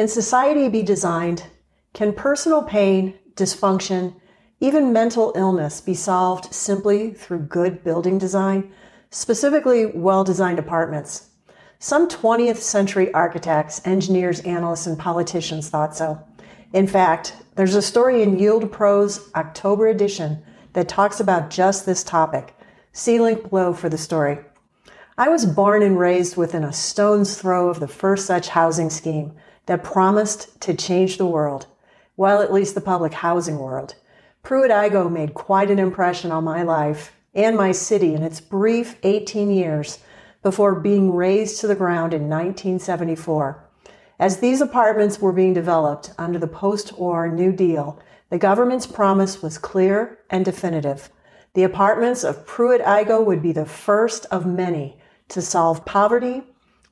Can society be designed? Can personal pain, dysfunction, even mental illness be solved simply through good building design, specifically well designed apartments? Some 20th century architects, engineers, analysts, and politicians thought so. In fact, there's a story in Yield Pro's October edition that talks about just this topic. See link below for the story. I was born and raised within a stone's throw of the first such housing scheme that promised to change the world. Well, at least the public housing world. Pruitt-Igoe made quite an impression on my life and my city in its brief 18 years before being razed to the ground in 1974. As these apartments were being developed under the post war New Deal, the government's promise was clear and definitive. The apartments of Pruitt-Igoe would be the first of many to solve poverty,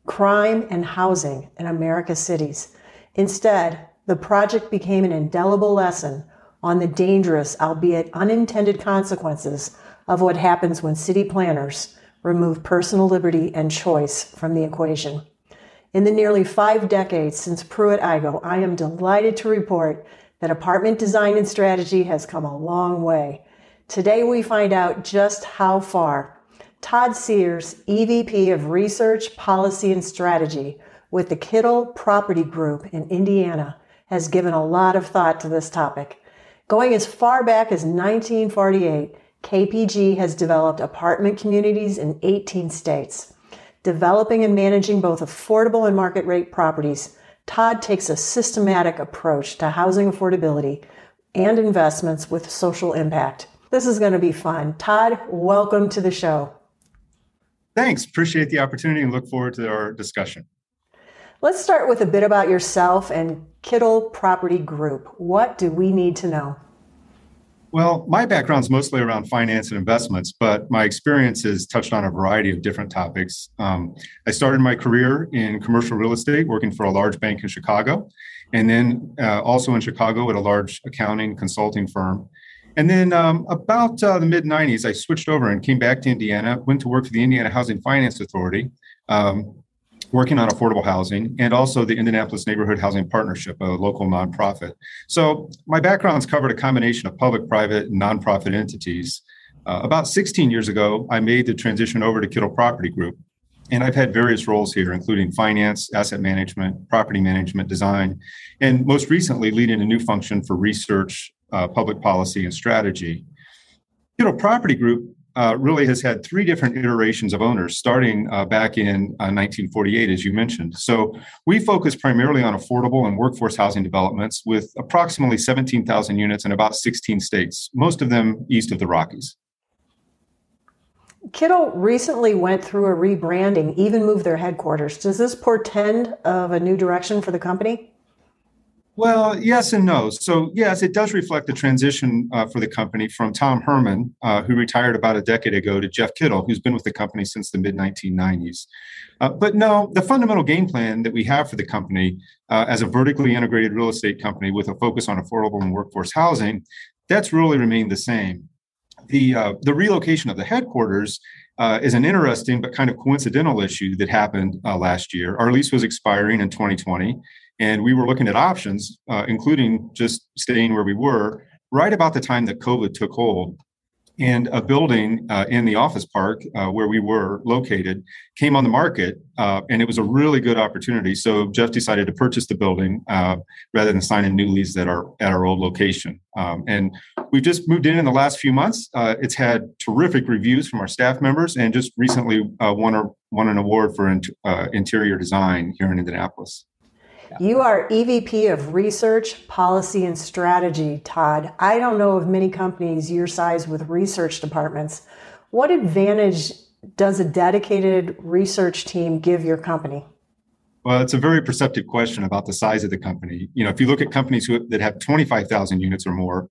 crime, and housing in America's cities. Instead, the project became an indelible lesson on the dangerous, albeit unintended consequences of what happens when city planners remove personal liberty and choice from the equation. In the nearly five decades since Pruitt-Igoe, I am delighted to report that apartment design and strategy has come a long way. Today we find out just how far Todd Sears, EVP of Research, Policy, and Strategy with the Kittle Property Group in Indiana, has given a lot of thought to this topic. Going as far back as 1948, KPG has developed apartment communities in 18 states. Developing and managing both affordable and market rate properties, Todd takes a systematic approach to housing affordability and investments with social impact. This is going to be fun. Todd, welcome to the show. Thanks. Appreciate the opportunity and look forward to our discussion. Let's start with a bit about yourself and Kittle Property Group. What do we need to know? Well, my background is mostly around finance and investments, but my experience has touched on a variety of different topics. Um, I started my career in commercial real estate, working for a large bank in Chicago, and then uh, also in Chicago at a large accounting consulting firm. And then um, about uh, the mid 90s, I switched over and came back to Indiana, went to work for the Indiana Housing Finance Authority, um, working on affordable housing, and also the Indianapolis Neighborhood Housing Partnership, a local nonprofit. So my background's covered a combination of public, private, and nonprofit entities. Uh, about 16 years ago, I made the transition over to Kittle Property Group. And I've had various roles here, including finance, asset management, property management, design, and most recently leading a new function for research, uh, public policy and strategy. Kittle Property Group uh, really has had three different iterations of owners, starting uh, back in 1948, uh, as you mentioned. So we focus primarily on affordable and workforce housing developments with approximately 17,000 units in about 16 states, most of them east of the Rockies. Kittle recently went through a rebranding, even moved their headquarters. Does this portend of a new direction for the company? Well, yes and no. So, yes, it does reflect the transition uh, for the company from Tom Herman, uh, who retired about a decade ago, to Jeff Kittle, who's been with the company since the mid 1990s. Uh, but no, the fundamental game plan that we have for the company uh, as a vertically integrated real estate company with a focus on affordable and workforce housing, that's really remained the same. The, uh, the relocation of the headquarters uh, is an interesting but kind of coincidental issue that happened uh, last year. Our lease was expiring in 2020, and we were looking at options, uh, including just staying where we were, right about the time that COVID took hold. And a building uh, in the office park uh, where we were located came on the market, uh, and it was a really good opportunity. So Jeff decided to purchase the building uh, rather than sign a new lease at our at our old location. Um, and we've just moved in in the last few months. Uh, it's had terrific reviews from our staff members, and just recently won a won an award for in, interior design here in Indianapolis. You are EVP of Research, Policy, and Strategy, Todd. I don't know of many companies your size with research departments. What advantage does a dedicated research team give your company? Well, it's a very perceptive question about the size of the company. You know, if you look at companies who, that have 25,000 units or more,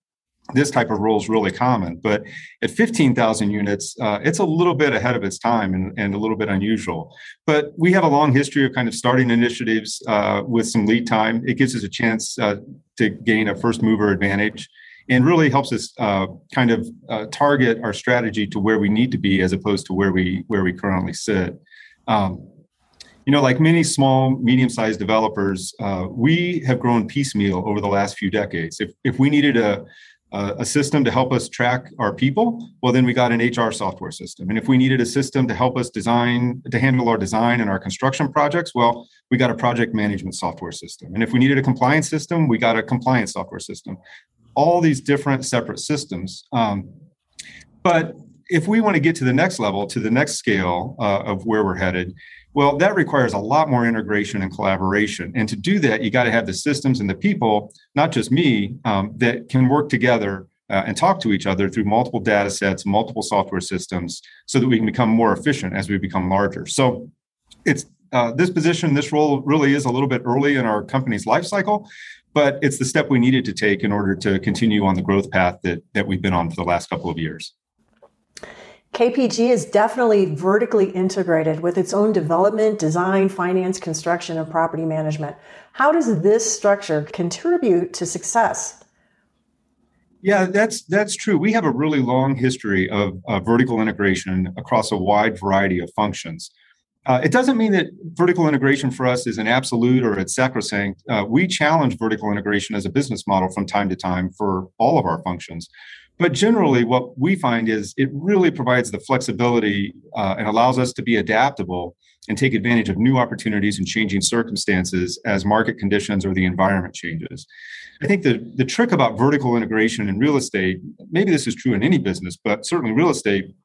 this type of role is really common. But at 15,000 units, uh, it's a little bit ahead of its time and, and, a little bit unusual. But we have a long history of kind of starting initiatives uh, with some lead time. It gives us a chance uh, to gain a first mover advantage and really helps us uh, kind of uh, target our strategy to where we need to be as opposed to where we where we currently sit. Um, You know, like many small, medium sized developers, uh, we have grown piecemeal over the last few decades. If, if we needed a, a system to help us track our people, well, then we got an HR software system. And if we needed a system to help us design, to handle our design and our construction projects, well, we got a project management software system. And if we needed a compliance system, we got a compliance software system. All these different separate systems. Um, but if we want to get to the next level, to the next scale uh, of where we're headed, well, that requires a lot more integration and collaboration. And to do that, you got to have the systems and the people, not just me, um, that can work together uh, and talk to each other through multiple data sets, multiple software systems, so that we can become more efficient as we become larger. So it's uh, this position, this role really is a little bit early in our company's life cycle, but it's the step we needed to take in order to continue on the growth path that, that we've been on for the last couple of years. KPG is definitely vertically integrated with its own development, design, finance, construction, and property management. How does this structure contribute to success? Yeah, that's that's true. We have a really long history of uh, vertical integration across a wide variety of functions. Uh, it doesn't mean that vertical integration for us is an absolute or it's sacrosanct. Uh, we challenge vertical integration as a business model from time to time for all of our functions. But generally, what we find is it really provides the flexibility uh, and allows us to be adaptable and take advantage of new opportunities and changing circumstances as market conditions or the environment changes. I think the, the trick about vertical integration in real estate, maybe this is true in any business, but certainly real estate,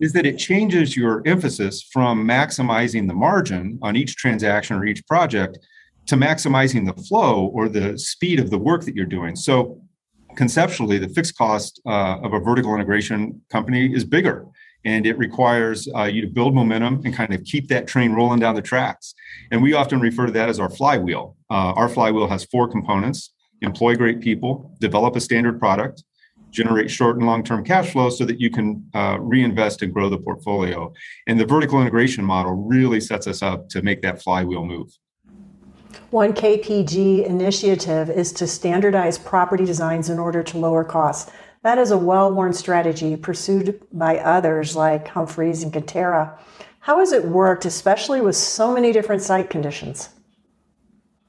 is that it changes your emphasis from maximizing the margin on each transaction or each project to maximizing the flow or the speed of the work that you're doing. So conceptually, the fixed cost uh, of a vertical integration company is bigger and it requires uh, you to build momentum and kind of keep that train rolling down the tracks. And we often refer to that as our flywheel. Uh, our flywheel has four components employ great people, develop a standard product, generate short and long term cash flow so that you can uh, reinvest and grow the portfolio. And the vertical integration model really sets us up to make that flywheel move. One KPG initiative is to standardize property designs in order to lower costs. That is a well worn strategy pursued by others like Humphreys and Katerra. How has it worked, especially with so many different site conditions?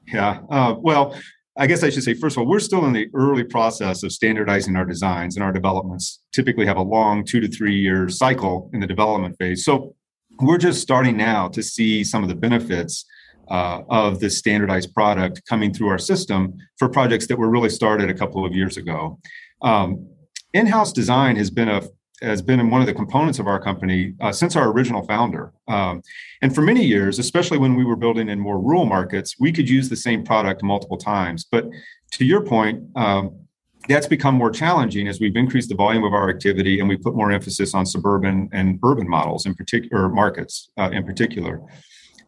Yeah, uh, well, I guess I should say, first of all, we're still in the early process of standardizing our designs, and our developments typically have a long two to three year cycle in the development phase. So we're just starting now to see some of the benefits uh, of this standardized product coming through our system for projects that were really started a couple of years ago. Um, in-house design has been a has been one of the components of our company uh, since our original founder. Um, and for many years, especially when we were building in more rural markets, we could use the same product multiple times. But to your point, um, that's become more challenging as we've increased the volume of our activity and we put more emphasis on suburban and urban models in particular, markets uh, in particular.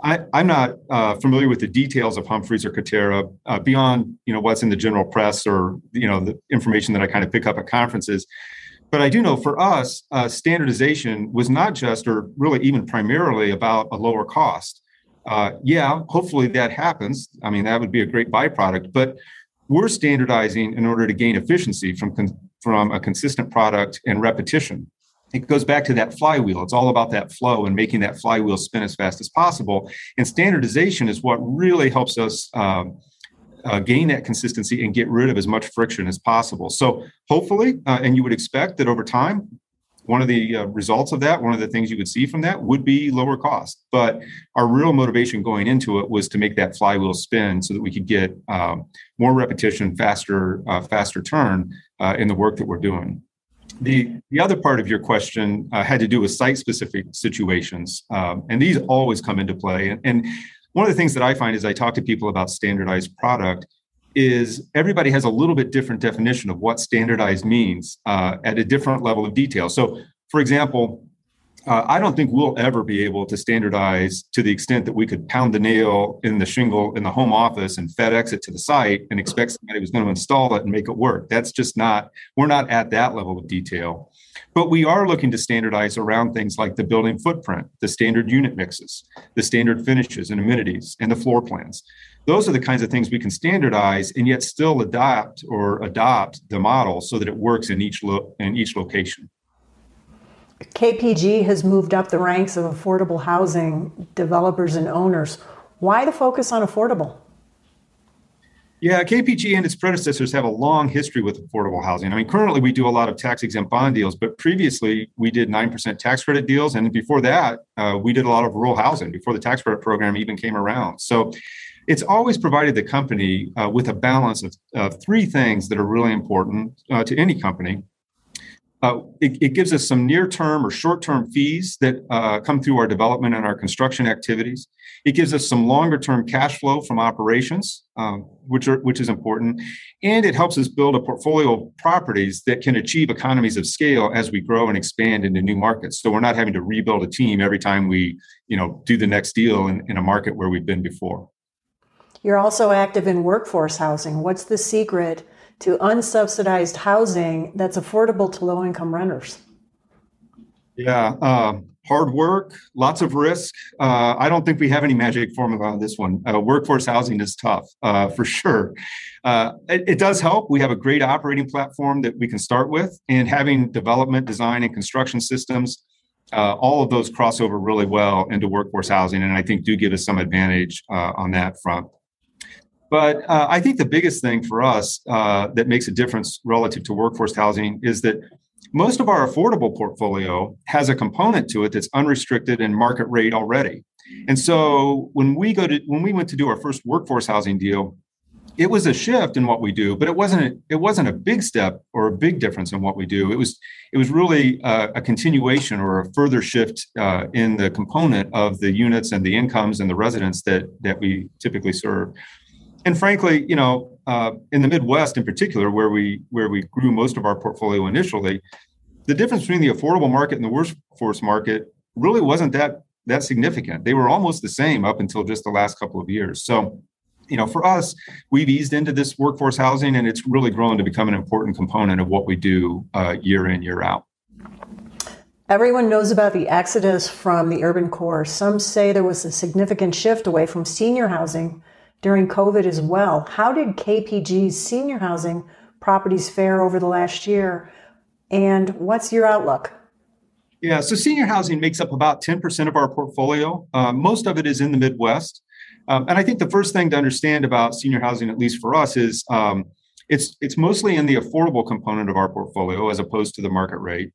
I, am not uh, familiar with the details of Humphreys or Katerra uh, beyond you know what's in the general press or you know the information that I kind of pick up at conferences. But I do know for us, uh, standardization was not just, or really even primarily, about a lower cost. Uh, yeah, hopefully that happens. I mean, that would be a great byproduct. But we're standardizing in order to gain efficiency from con- from a consistent product and repetition it goes back to that flywheel. It's all about that flow and making that flywheel spin as fast as possible. And standardization is what really helps us um, uh, gain that consistency and get rid of as much friction as possible. So, hopefully, uh, and you would expect that over time, one of the uh, results of that, one of the things you would see from that would be lower cost. But our real motivation going into it was to make that flywheel spin so that we could get um, more repetition, faster, uh, faster turn uh, in the work that we're doing. The, the other part of your question uh, had to do with site specific situations. Um, and these always come into play. And, and one of the things that I find as I talk to people about standardized product is everybody has a little bit different definition of what standardized means uh, at a different level of detail. So, for example, uh, I don't think we'll ever be able to standardize to the extent that we could pound the nail in the shingle in the home office and FedEx it to the site and expect somebody who's going to install it and make it work. That's just not, we're not at that level of detail. But we are looking to standardize around things like the building footprint, the standard unit mixes, the standard finishes and amenities, and the floor plans. Those are the kinds of things we can standardize and yet still adapt or adopt the model so that it works in each lo- in each location. KPG has moved up the ranks of affordable housing developers and owners. Why the focus on affordable? Yeah, KPG and its predecessors have a long history with affordable housing. I mean, currently we do a lot of tax exempt bond deals, but previously we did 9% tax credit deals. And before that, uh, we did a lot of rural housing before the tax credit program even came around. So it's always provided the company uh, with a balance of, of, three things that are really important uh, to any company uh, it, it, gives us some near term or short term fees that uh, come through our development and our construction activities. It gives us some longer term cash flow from operations, um, which, are, which is important. And it helps us build a portfolio of properties that can achieve economies of scale as we grow and expand into new markets. So we're not having to rebuild a team every time we you know, do the next deal in, in a market where we've been before. You're also active in workforce housing. What's the secret? To unsubsidized housing that's affordable to low income renters? Yeah, uh, hard work, lots of risk. Uh, I don't think we have any magic formula on this one. Uh, workforce housing is tough uh, for sure. Uh, it, it, does help. We have a great operating platform that we can start with, and having development, design, and construction systems. Uh, all of those cross over really well into workforce housing, and I think do give us some advantage on that front. But uh, I think the biggest thing for us uh, that makes a difference relative to workforce housing is that most of our affordable portfolio has a component to it that's unrestricted and market rate already. And so when we go to when we went to do our first workforce housing deal, it was a shift in what we do, but it wasn't a, it wasn't a big step or a big difference in what we do. It was it was really a, a continuation or a further shift uh, in the component of the units and the incomes and the residents that that we typically serve and frankly, you know, uh, in the Midwest in particular, where we where we grew most of our portfolio initially, the difference between the affordable market and the workforce market really wasn't that that significant. They were almost the same up until just the last couple of years. So, you know, for us, we've eased into this workforce housing, and it's really grown to become an important component of what we do uh, year in year out. Everyone knows about the exodus from the urban core. Some say there was a significant shift away from senior housing during COVID as well. How did KPG's senior housing properties fare over the last year? And what's your outlook? Yeah, so senior housing makes up about 10% of our portfolio. Uh, most of it is in the Midwest. Um, and I think the first thing to understand about senior housing, at least for us, is um, it's it's mostly in the affordable component of our portfolio as opposed to the market rate.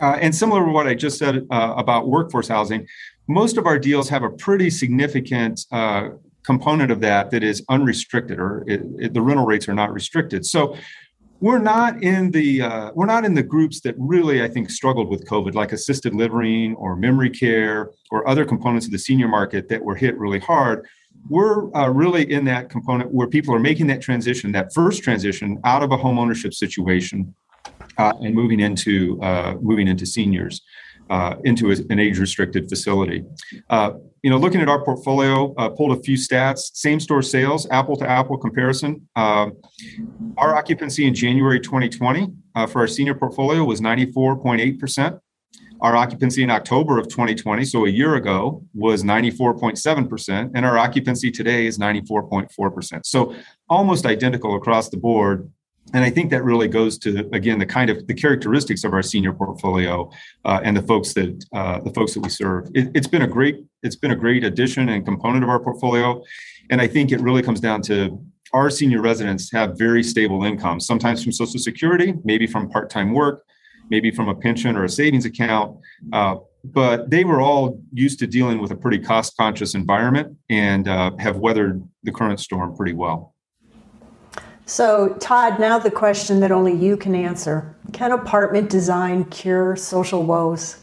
Uh, and similar to what I just said uh, about workforce housing, most of our deals have a pretty significant uh, component of that that is unrestricted or it, it, the rental rates are not restricted. So we're not in the uh, we're not in the groups that really I think struggled with COVID, like assisted living or memory care or other components of the senior market that were hit really hard. We're uh, really in that component where people are making that transition, that first transition out of a home ownership situation uh, and moving into uh, moving into seniors uh, into an age restricted facility. Uh, you know, looking at our portfolio, uh, pulled a few stats. Same store sales, apple to apple comparison. Uh, our occupancy in January 2020 uh, for our senior portfolio was 94.8 percent. Our occupancy in October of 2020, so a year ago, was 94.7%, and our occupancy today is 94.4%. So almost identical across the board and I think that really goes to again the kind of the characteristics of our senior portfolio uh, and the folks that uh, the folks that we serve. It, has been a great it's been a great addition and component of our portfolio, and I think it really comes down to our senior residents have very stable incomes, sometimes from Social Security, maybe from part time work, maybe from a pension or a savings account. Uh, but they were all used to dealing with a pretty cost conscious environment and uh, have weathered the current storm pretty well. So, Todd, now the question that only you can answer Can apartment design cure social woes?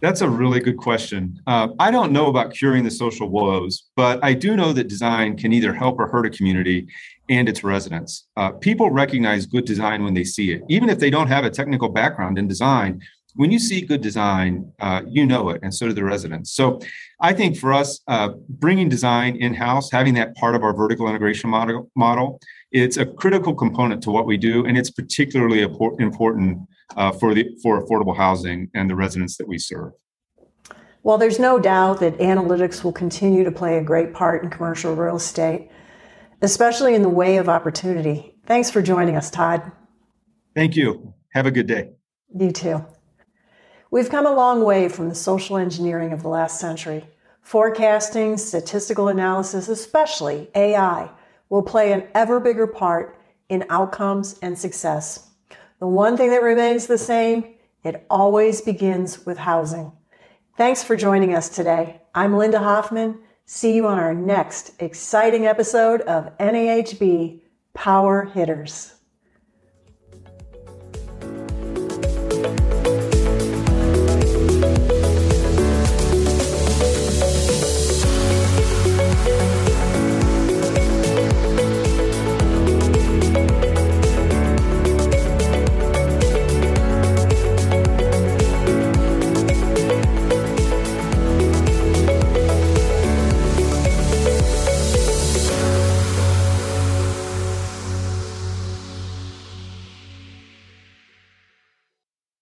That's a really good question. Uh, I don't know about curing the social woes, but I do know that design can either help or hurt a community and its residents. Uh, people recognize good design when they see it, even if they don't have a technical background in design when you see good design, uh, you know it, and so do the residents. So I think for us, uh, bringing design in house, having that part of our vertical integration model, model, it's a critical component to what we do, and it's particularly important uh, for the for affordable housing and the residents that we serve. Well, there's no doubt that analytics will continue to play a great part in commercial real estate, especially in the way of opportunity. Thanks for joining us, Todd. Thank you. Have a good day. You too. We've come a long way from the social engineering of the last century. Forecasting, statistical analysis, especially AI, will play an ever bigger part in outcomes and success. The one thing that remains the same, it always begins with housing. Thanks for joining us today. I'm Linda Hoffman. See you on our next exciting episode of NAHB Power Hitters.